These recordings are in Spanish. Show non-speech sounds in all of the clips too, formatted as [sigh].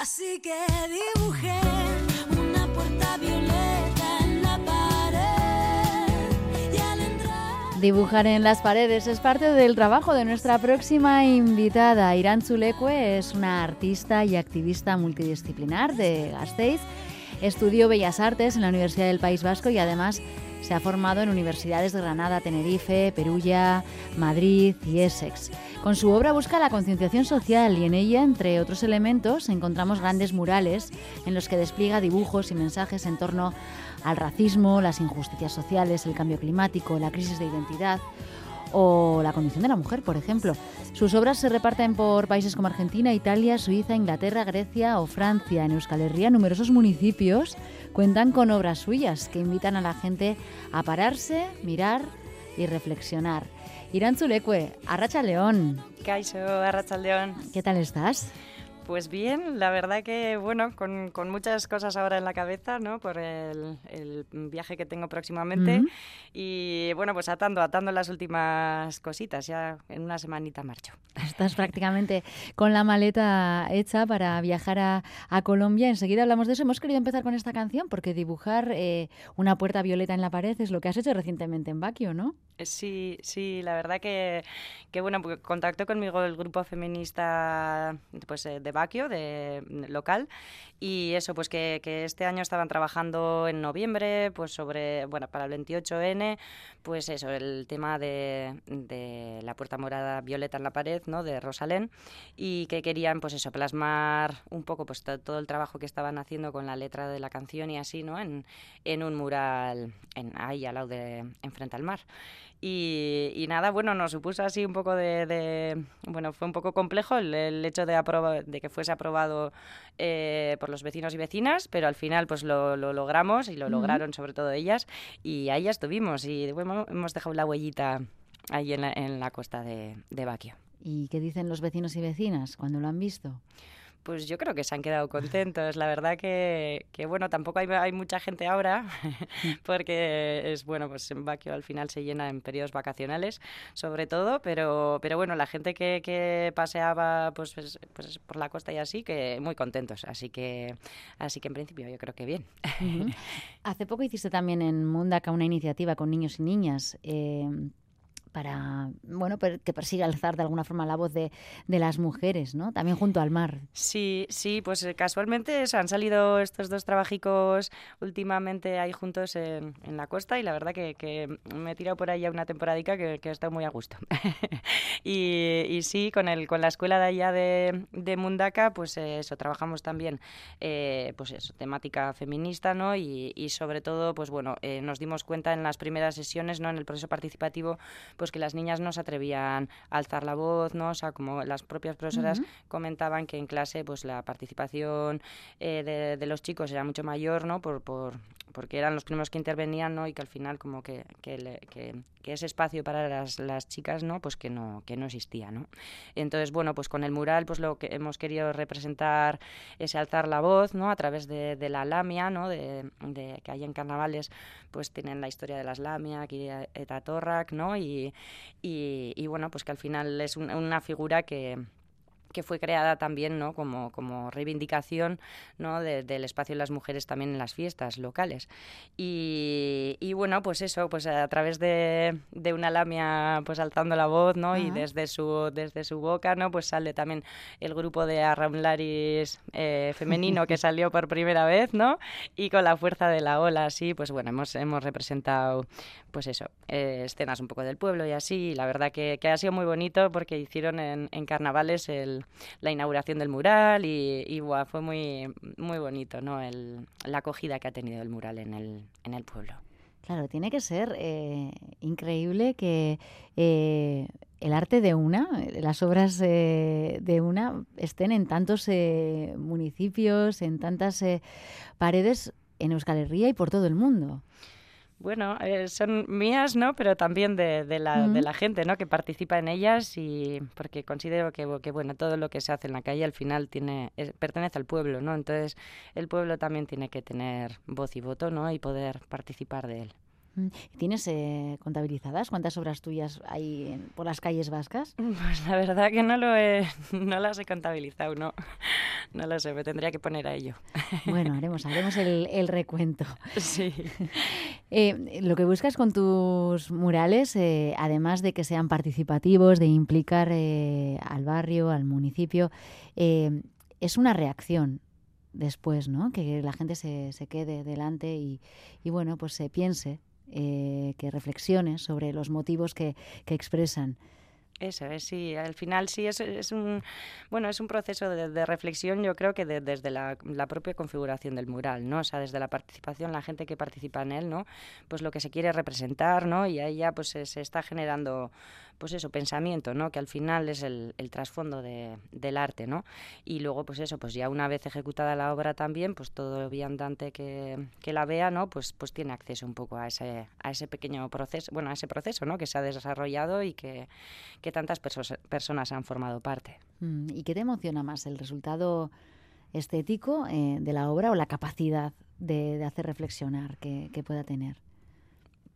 Así que dibujé una puerta violeta en la pared y al entrar... Dibujar en las paredes es parte del trabajo de nuestra próxima invitada. Irán Zulecue es una artista y activista multidisciplinar de Gasteiz. Estudió Bellas Artes en la Universidad del País Vasco y además se ha formado en universidades de Granada, Tenerife, Perugia, Madrid y Essex. Con su obra busca la concienciación social y en ella, entre otros elementos, encontramos grandes murales en los que despliega dibujos y mensajes en torno al racismo, las injusticias sociales, el cambio climático, la crisis de identidad o la condición de la mujer, por ejemplo. Sus obras se reparten por países como Argentina, Italia, Suiza, Inglaterra, Grecia o Francia. En Euskal Herria, numerosos municipios cuentan con obras suyas que invitan a la gente a pararse, mirar y reflexionar. Irán Zulecue, Arracha León. Arracha León. ¿Qué tal estás? Pues bien, la verdad que, bueno, con, con, muchas cosas ahora en la cabeza, ¿no? Por el, el viaje que tengo próximamente. Uh -huh. Y, bueno, pues atando, atando las últimas cositas. Ya en una semanita marcho. Estás prácticamente con la maleta hecha para viajar a, a Colombia. Enseguida hablamos de eso. Hemos querido empezar con esta canción porque dibujar eh, una puerta violeta en la pared es lo que has hecho recientemente en Baquio, ¿no? Sí, sí, la verdad que, que bueno, contactó conmigo el grupo feminista pues, de Baquio, de local, y eso, pues que, que, este año estaban trabajando en noviembre, pues sobre, bueno, para el 28N, pues eso, el tema de, de la puerta morada violeta en la pared, ¿no? De Rosalén, y que querían, pues eso, plasmar un poco, pues todo el trabajo que estaban haciendo con la letra de la canción y así, ¿no? En, en un mural en, ahí al lado de, enfrente al mar. Y, y, nada, bueno, nos supuso así un poco de, de bueno, fue un poco complejo el, el hecho de, de que fuese aprobado eh, por los vecinos y vecinas, pero al final pues lo, lo logramos y lo uh -huh. lograron sobre todo ellas y ahí ya estuvimos y bueno, hemos dejado la huellita ahí en la, en la costa de, de Baquio. ¿Y qué dicen los vecinos y vecinas cuando lo han visto? Pues yo creo que se han quedado contentos. La verdad que, que bueno, tampoco hay, hay, mucha gente ahora, [laughs] porque es bueno, pues en Baquio al final se llena en periodos vacacionales, sobre todo, pero, pero bueno, la gente que, que paseaba pues, pues, pues, por la costa y así, que muy contentos. Así que, así que en principio yo creo que bien. Uh [laughs] -huh. Hace poco hiciste también en Mundaka una iniciativa con niños y niñas. Eh, para bueno que persiga alzar de alguna forma la voz de, de, las mujeres, ¿no? También junto al mar. Sí, sí, pues eh, casualmente eso, han salido estos dos trabajicos últimamente ahí juntos en, la costa y la verdad que, me he tirado por ahí ya una temporadica que, que ha estado muy a gusto. [laughs] y, sí, con el con la escuela de allá de, de Mundaka, pues eh, eso, trabajamos también eh, pues eso, temática feminista, ¿no? Y, sobre todo, pues bueno, nos dimos cuenta en las primeras sesiones, ¿no? En el proceso participativo, pues que las niñas no se atrevían a alzar la voz, ¿no? O sea, como las propias profesoras uh -huh. comentaban que en clase pues la participación eh, de, de, los chicos era mucho mayor, ¿no? Por, por, porque eran los primeros que intervenían, ¿no? Y que al final como que, que, le, que, que ese espacio para las, las, chicas, ¿no? Pues que no, que no existía, ¿no? Entonces, bueno, pues con el mural pues lo que hemos querido representar es alzar la voz, ¿no? A través de, de la lamia, ¿no? De, de, que hay en carnavales pues tienen la historia de las lamia, aquí eta torrak, ¿no? Y, y, y, bueno, pues que al final es un, una figura que que fue creada también ¿no? como, como reivindicación ¿no? De, del espacio de las mujeres también en las fiestas locales. Y, y bueno, pues eso, pues a través de, de, una lamia pues alzando la voz ¿no? y desde su, desde su boca ¿no? pues sale también el grupo de Arramlaris eh, femenino que [laughs] salió por primera vez ¿no? y con la fuerza de la ola así, pues bueno, hemos, hemos representado pues eso, eh, escenas un poco del pueblo y así, y la verdad que, que ha sido muy bonito porque hicieron en, en carnavales el, la inauguración del mural y, y fue muy, muy bonito ¿no? el, la acogida que ha tenido el mural en el, en el pueblo. Claro, tiene que ser eh, increíble que eh, el arte de una, las obras eh, de una, estén en tantos municipios, en tantas paredes en Euskal Herria y por todo el mundo. Bueno, eh, son mías, ¿no? Pero también de, de, la, uh -huh. de, la, gente, ¿no? Que participa en ellas y porque considero que, que, bueno, todo lo que se hace en la calle al final tiene es, pertenece al pueblo, ¿no? Entonces el pueblo también tiene que tener voz y voto, ¿no? Y poder participar de él. ¿Tienes eh, contabilizadas cuántas obras tuyas hay en- por las calles vascas? Pues la verdad que no, lo he, [laughs] no las he contabilizado, no. No lo sé, me tendría que poner a ello. Bueno, [laughs] haremos, haremos el, el recuento. Sí. [laughs] Eh, lo que buscas con tus murales, eh, además de que sean participativos, de implicar eh, al barrio, al municipio, es una reacción después, ¿no? Que la gente se, se quede delante y, y, bueno, pues se piense, eh, que reflexione sobre los motivos que, que expresan. Eso es, sí, al final sí es, es un bueno es un proceso de, reflexión, yo creo que de- desde la, propia configuración del mural, ¿no? O sea, desde la participación, la gente que participa en él, ¿no? Pues lo que se quiere representar, ¿no? Y ahí ya pues se está generando pues eso, pensamiento, ¿no? Que al final es el, trasfondo de- del arte, ¿no? Y luego, pues eso, pues ya una vez ejecutada la obra también, pues todo viandante que, que la vea, ¿no? Pues, pues tiene acceso un poco a ese, a ese pequeño proceso, bueno, a ese proceso, ¿no? Que se ha desarrollado y que, que tantas perso- personas han formado parte. Mm, ¿Y qué te emociona más, el resultado estético eh, de la obra o la capacidad de, hacer reflexionar que pueda tener?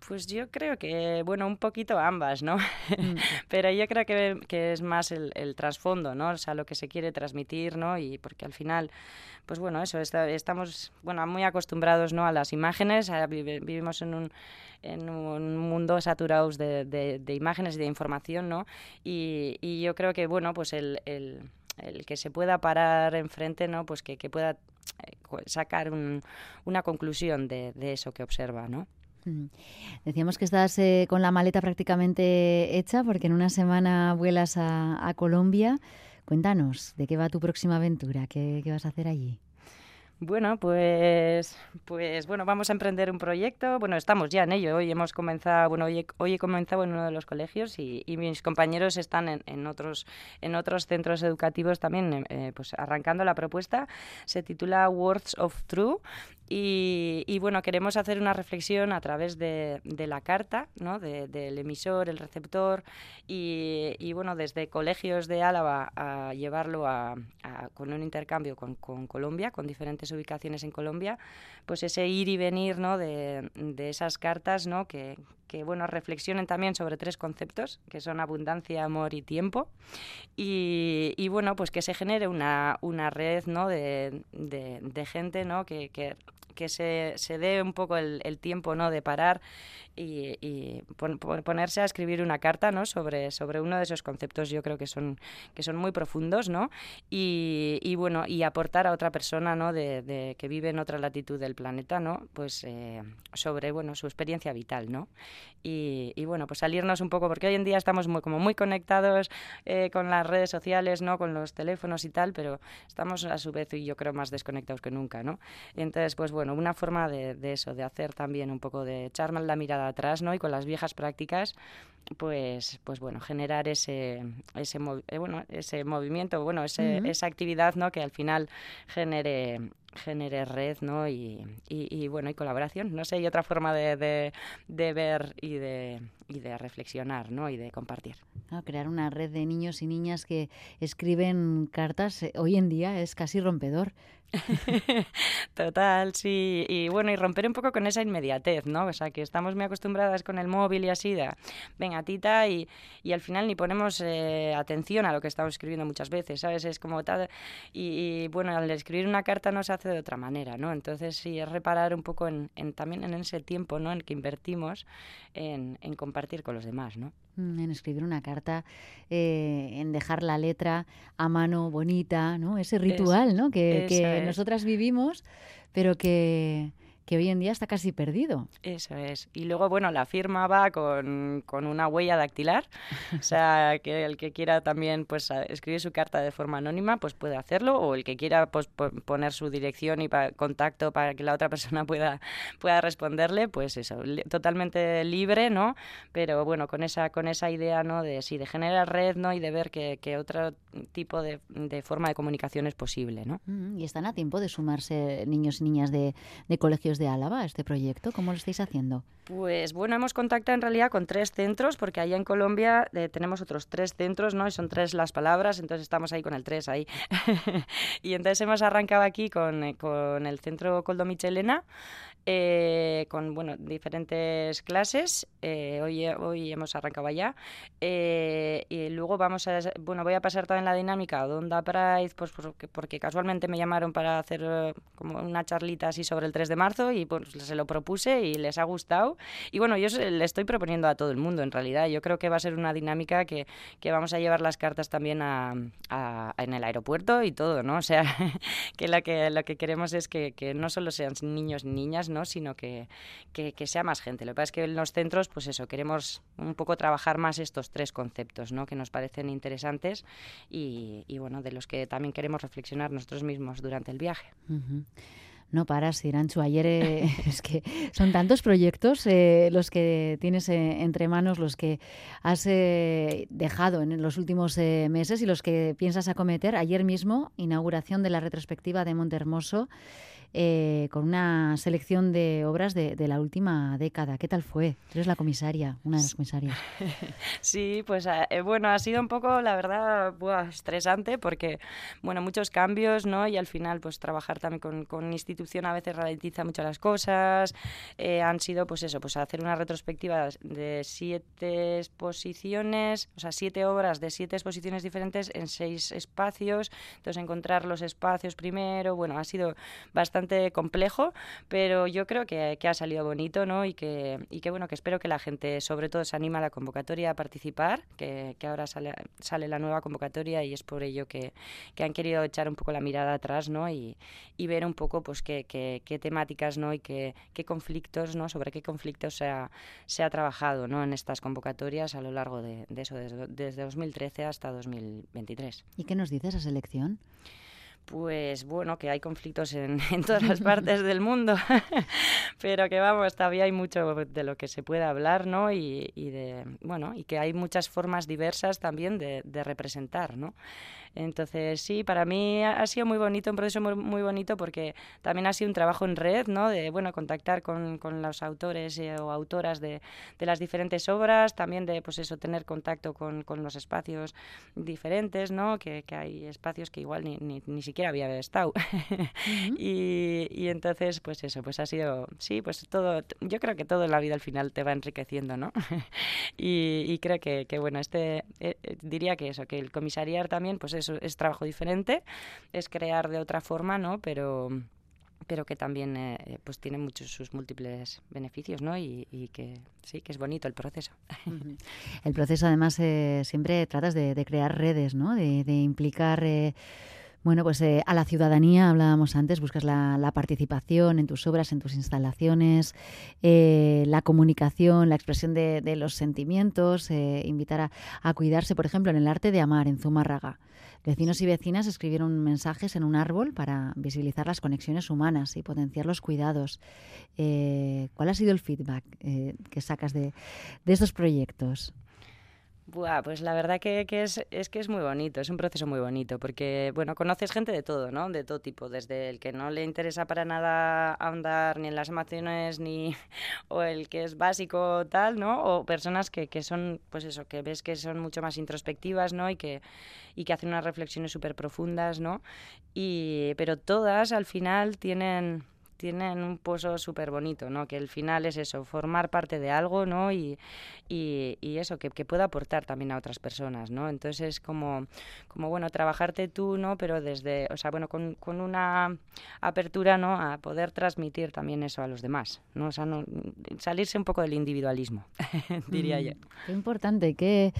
Pues yo creo que, bueno, un poquito ambas, ¿no? Mm. [laughs] Pero yo creo que, que es más el, el trasfondo, ¿no? O sea, lo que se quiere transmitir, ¿no? Y porque al final, pues bueno, eso, está- estamos, bueno, muy acostumbrados, ¿no? A las imágenes, a- vive- vivimos en un, en un mundo saturado de, de- de imágenes y de información, ¿no? Y, y yo creo que, bueno, pues el, el, el que se pueda parar enfrente, ¿no? Pues que, que pueda eh, sacar un- una conclusión de, de eso que observa, ¿no? Mm. Decíamos que estás eh, con la maleta prácticamente hecha porque en una semana vuelas a, Colombia. Cuéntanos, ¿de qué va tu próxima aventura? ¿Qué, qué vas a hacer allí? Bueno, pues, pues bueno, vamos a emprender un proyecto. Bueno, estamos ya en ello. Hoy hemos comenzado, bueno, hoy he, hoy he comenzado en uno de los colegios y, y mis compañeros están en, en otros, en otros centros educativos también, eh, pues arrancando la propuesta. Se titula Words of True y, bueno, queremos hacer una reflexión a través de, de la carta, ¿no? De- del emisor, el receptor y, y, bueno, desde colegios de Álava a llevarlo a- con un intercambio con, con Colombia, con diferentes ubicaciones en Colombia, pues ese ir y venir ¿no? de, de esas cartas ¿no? que, que bueno, reflexionen también sobre tres conceptos, que son abundancia, amor y tiempo. Y, y, bueno, pues que se genere una, una red ¿no? de, de, gente ¿no? que, que se, se dé un poco el, el tiempo ¿no? de parar y, y pon- pon- ponerse a escribir una carta ¿no? sobre, sobre uno de esos conceptos yo creo que son, que son muy profundos ¿no? y, y bueno y aportar a otra persona ¿no? de, de- que vive en otra latitud del planeta ¿no? pues eh, sobre bueno su experiencia vital ¿no? y, y, bueno pues salirnos un poco porque hoy en día estamos muy como muy conectados eh, con las redes sociales no con los teléfonos y tal pero estamos a su vez y yo creo más desconectados que nunca ¿no? Entonces pues bueno una forma de, de eso de hacer también un poco de echar la mirada atrás no y con las viejas prácticas pues pues bueno generar ese ese eh, bueno ese movimiento bueno ese, esa actividad no que al final genere genere red no y, y, y, bueno y colaboración no sé y otra forma de, de, de ver y de y de reflexionar no y de compartir Claro, crear una red de niños y niñas que escriben cartas eh, hoy en día es casi rompedor. [laughs] Total, sí. Y bueno, y romper un poco con esa inmediatez, ¿no? O sea, que estamos muy acostumbradas con el móvil y así, de venga, tita, y, y al final ni ponemos eh, atención a lo que estamos escribiendo muchas veces, ¿sabes? Es como tal. Y, y, bueno, al escribir una carta no se hace de otra manera, ¿no? Entonces, sí, es reparar un poco en, en también en ese tiempo, ¿no? En que invertimos en, en compartir con los demás, ¿no? Mm, En escribir una carta, eh, en dejar la letra a mano bonita, ¿no? Ese ritual, ¿no? Que, que nosotras vivimos, pero que, que hoy en día está casi perdido. Eso es. Y luego, bueno, la firma va con, con una huella dactilar. O sea, [laughs] que el que quiera también pues escribir su carta de forma anónima, pues puede hacerlo. O el que quiera pues, po- poner su dirección y pa- contacto para que la otra [laughs] persona pueda, pueda responderle, pues eso, li- totalmente libre, ¿no? Pero bueno, con esa, con esa idea, ¿no? De sí, de generar red, ¿no? Y de ver que, que otro tipo de, de forma de comunicación es posible, ¿no? Mm, Y están a tiempo de sumarse niños y niñas de, de colegios desde Álava este proyecto? ¿Cómo lo estáis haciendo? Pues bueno, hemos contactado en realidad con tres centros, porque allá en Colombia eh, tenemos otros tres centros, ¿no? Y son tres las palabras, entonces estamos ahí con el tres ahí. [laughs] y entonces hemos arrancado aquí con, eh, con el centro Coldo Michelena, eh, con bueno, diferentes clases. Eh, hoy, hoy hemos arrancado allá. Eh, y luego vamos a, bueno, voy a pasar también la dinámica a Donda Pride, pues porque, porque, casualmente me llamaron para hacer como una charlita así sobre el 3 de marzo y pues se lo propuse y les ha gustado. Y bueno, yo le estoy proponiendo a todo el mundo en realidad. Yo creo que va a ser una dinámica que, que vamos a llevar las cartas también a, a, en el aeropuerto y todo, ¿no? O sea, [laughs] que lo que, lo que queremos es que, que no solo sean niños y niñas, sino que, que, sea más gente. Lo que pasa es que en los centros, pues eso, queremos un poco trabajar más estos tres conceptos ¿no? que nos parecen interesantes y, bueno, de los que también queremos reflexionar nosotros mismos durante el viaje. No paras, Iranchu. Ayer eh, [laughs] es que son tantos proyectos eh, los que tienes eh, entre manos, los que has dejado en los últimos meses y los que piensas acometer. Ayer mismo, inauguración de la retrospectiva de Montehermoso. Eh, con una selección de obras de, de, la última década. ¿Qué tal fue? Tú eres la comisaria, una de las comisarias. [laughs] Sí, pues eh, bueno, ha sido un poco, la verdad, buah, estresante porque, bueno, muchos cambios, ¿no? Y al final, pues trabajar también con, con institución a veces ralentiza mucho las cosas. Eh, han sido, pues eso, pues hacer una retrospectiva de siete exposiciones, o sea, siete obras de siete exposiciones diferentes en seis espacios. Entonces, encontrar los espacios primero, bueno, ha sido bastante bastante complejo, pero yo creo que, que, ha salido bonito, ¿no? Y que, y que, bueno, que espero que la gente, sobre todo, se anima a la convocatoria a participar, que, que ahora sale, sale la nueva convocatoria y es por ello que, que han querido echar un poco la mirada atrás, ¿no? Y, y ver un poco, pues, qué, qué, qué temáticas, ¿no? Y qué, qué conflictos, ¿no? Sobre qué conflictos se ha, se ha trabajado, ¿no? En estas convocatorias a lo largo de, de eso, desde, desde 2013 hasta 2023. ¿Y qué nos dice esa selección? Pues bueno, que hay conflictos en, [laughs] en todas las [laughs] partes del mundo, [laughs] pero que vamos, todavía hay mucho de lo que se puede hablar, ¿no? Y, y de, bueno, y que hay muchas formas diversas también de, de representar, ¿no? Entonces, sí, para mí ha sido muy bonito, un proceso muy, muy, bonito porque también ha sido un trabajo en red, ¿no? De, bueno, contactar con, con los autores eh, o autoras de, de, las diferentes obras, también de, pues eso, tener contacto con, con los espacios diferentes, ¿no? Que, que, hay espacios que igual ni, ni, ni siquiera había estado. [laughs] Uh -huh. y, y, entonces, pues eso, pues ha sido, sí, pues todo, yo creo que todo en la vida al final te va enriqueciendo, ¿no? [laughs] y, y, creo que, que bueno, este, eh, diría que eso, que el comisariar también, pues es, es trabajo diferente, es crear de otra forma, ¿no? Pero pero que también eh, pues tiene muchos sus múltiples beneficios, ¿no? Y, y, que sí, que es bonito el proceso. [laughs] El proceso, además, eh, siempre tratas de, de, crear redes, ¿no? De, de implicar eh, bueno, pues eh, a la ciudadanía, hablábamos antes, buscas la, la, participación en tus obras, en tus instalaciones, eh, la comunicación, la expresión de, de los sentimientos, eh, invitar a, a, cuidarse, por ejemplo, en el arte de amar, en Zumárraga. Vecinos y vecinas escribieron mensajes en un árbol para visibilizar las conexiones humanas y potenciar los cuidados. Eh, ¿Cuál ha sido el feedback eh, que sacas de, de estos proyectos? Buah, pues la verdad que, que, es, es que es muy bonito, es un proceso muy bonito, porque, bueno, conoces gente de todo, ¿no? De todo tipo, desde el que no le interesa para nada ahondar ni en las emociones, ni, [laughs] o el que es básico tal, ¿no? O personas que, que son, pues eso, que ves que son mucho más introspectivas, ¿no? Y que, y que hacen unas reflexiones súper profundas, ¿no? Y, pero todas al final tienen tienen un pozo súper bonito, ¿no? Que el final es eso, formar parte de algo, ¿no? Y, y, y eso, que, que, pueda aportar también a otras personas, ¿no? Entonces es como, como, bueno, trabajarte tú, ¿no? Pero desde, o sea, bueno, con, con una apertura, ¿no? A poder transmitir también eso a los demás, ¿no? O sea, no, salirse un poco del individualismo, [laughs] diría mm, yo. Qué importante, qué,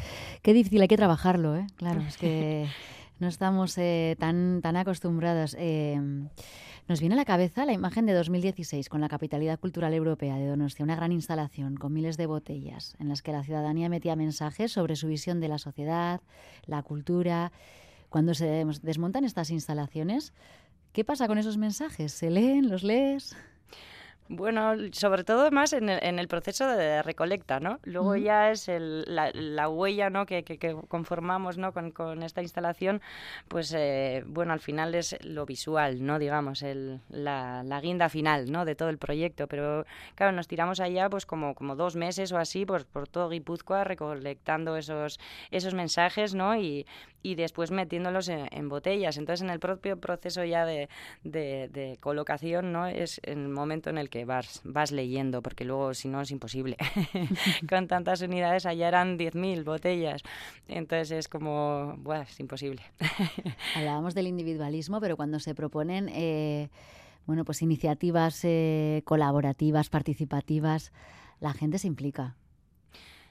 qué difícil, hay que trabajarlo, ¿eh? Claro, es que [laughs] no estamos eh, tan, tan acostumbradas. Eh, nos viene a la cabeza la imagen de 2016 con la Capitalidad Cultural Europea de Donostia, una gran instalación con miles de botellas en las que la ciudadanía metía mensajes sobre su visión de la sociedad, la cultura. Cuando se desmontan estas instalaciones, ¿qué pasa con esos mensajes? ¿Se leen? ¿Los lees? Bueno, sobre todo más en el, en el proceso de recolecta, ¿no? Luego ya es el- la, la huella, ¿no? Que, que- que conformamos, ¿no? Con, con esta instalación, pues, eh, bueno, al final es lo visual, ¿no? Digamos, el, la, la guinda final, ¿no? De todo el proyecto. Pero, claro, nos tiramos allá, pues, como, como dos meses o así, pues, por todo Guipúzcoa, recolectando esos, esos mensajes, ¿no? Y, y después metiéndolos en, en botellas. Entonces, en el propio proceso ya de, de, de colocación, ¿no? Es el momento en el que vas, vas leyendo, porque luego, si no, es imposible. [laughs] Con tantas unidades, allá eran 10.000 botellas. Entonces, es como, buah, es imposible. [laughs] Hablábamos del individualismo, pero cuando se proponen eh, bueno, pues iniciativas eh, colaborativas, participativas, la gente se implica.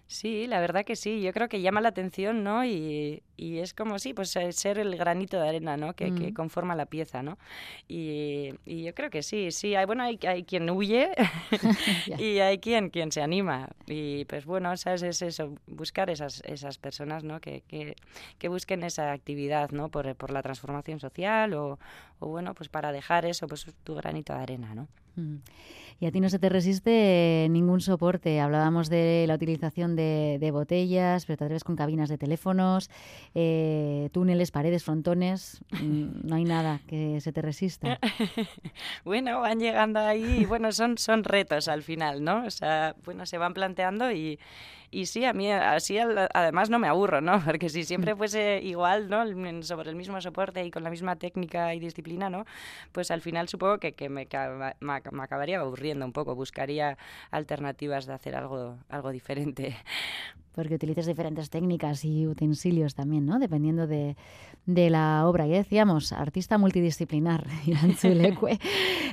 Sí, la verdad que sí, yo creo que llama la atención, ¿no? Y, y es como, sí, pues eh, ser el granito de arena, ¿no? Que, que Mm. conforma la pieza, ¿no? Y, y yo creo que sí, sí, hay, bueno, hay, hay quien huye [laughs] [laughs] y hay quien, quien se anima. Y pues bueno, ¿sabes? Es eso, buscar esas, esas personas, ¿no? Que, que, que busquen esa actividad, ¿no? Por, por la transformación social o, o, bueno, pues para dejar eso, pues tu granito de arena, ¿no? Mm. Y a ti no se te resiste ningún soporte. Hablábamos de la utilización de, botellas, pero te atreves con cabinas de teléfonos, eh, túneles, paredes, frontones. Mm, No hay nada que se te resista. [laughs] Bueno, van llegando ahí bueno, son, son retos al final, ¿no? O sea, bueno, se van planteando y, y sí, a mí así además no me aburro, ¿no? [laughs] Porque si siempre fuese igual, ¿no? Sobre el mismo soporte y con la misma técnica y disciplina, ¿no? Pues al final supongo que, que me, me acabaría aburriendo un poco, buscaría alternativas de hacer algo, algo diferente. Porque utilizas diferentes técnicas y utensilios también, ¿no? Dependiendo de, de la obra. Ya decíamos, artista multidisciplinar, [laughs] Leque.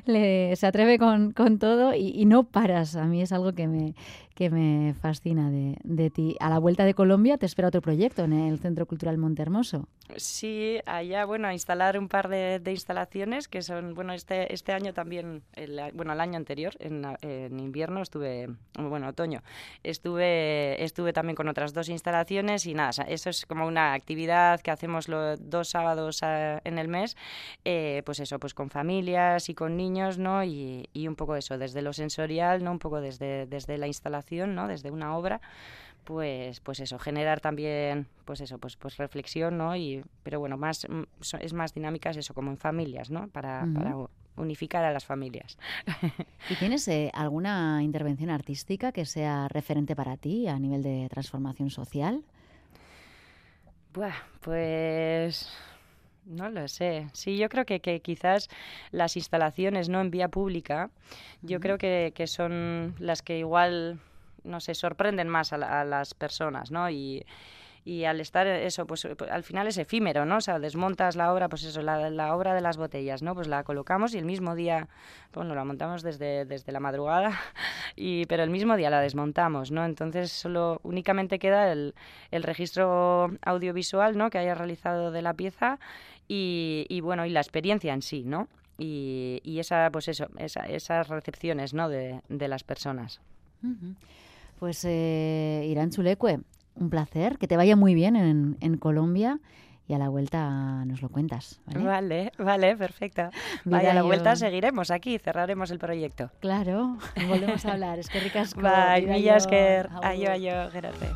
Le- se atreve con, con todo y, y no paras. A mí es algo que me, que me fascina de, de ti. A la vuelta de Colombia te espera otro proyecto en el Centro Cultural Montehermoso. Sí, allá, bueno, a instalar un par de, instalaciones que son, bueno, este, este año también, el, a- bueno, el año anterior, en, a- invierno estuve, bueno, otoño, estuve, estuve también con otras dos instalaciones y nada, eso es como una actividad que hacemos los dos sábados ah, en el mes, eh, pues eso, pues con familias y con niños, ¿no? Y, y un poco eso, desde lo sensorial, ¿no? Un poco desde, desde la instalación, ¿no? Desde una obra pues pues eso generar también pues eso pues pues reflexión no y pero bueno más mm, es más dinámicas eso como en familias no para, para unificar a las familias. [laughs] ¿Y tienes eh, alguna intervención artística que sea referente para ti a nivel de transformación social? Buah, pues no lo sé. Sí, yo creo que, que quizás las instalaciones no en vía pública, yo creo que, que son las que igual, no sé, sorprenden más a, a las personas, ¿no? Y, y al estar eso, pues eh, al final es efímero, ¿no? O sea, desmontas la obra, pues eso, la, obra de las botellas, ¿no? Pues la colocamos y el mismo día, bueno, la montamos desde, desde la madrugada, [laughs] y, pero el mismo día la desmontamos, ¿no? Entonces solo únicamente queda el, el registro audiovisual, ¿no? Que haya realizado de la pieza y, y, bueno, y la experiencia en sí, ¿no? Y, y esa, pues eso, esa- esas recepciones, ¿no? De, de las personas. Pues eh, Irán Chulecue, un placer, que te vaya muy bien en, en Colombia y a la vuelta nos lo cuentas. ¿vale? Vale, vale, perfecto. [laughs] Vaya, a la vuelta seguiremos aquí, cerraremos el proyecto. Claro, [laughs] volvemos a hablar. Es que ricasco. Bai, mila esker. Aio, aio, Gerarte.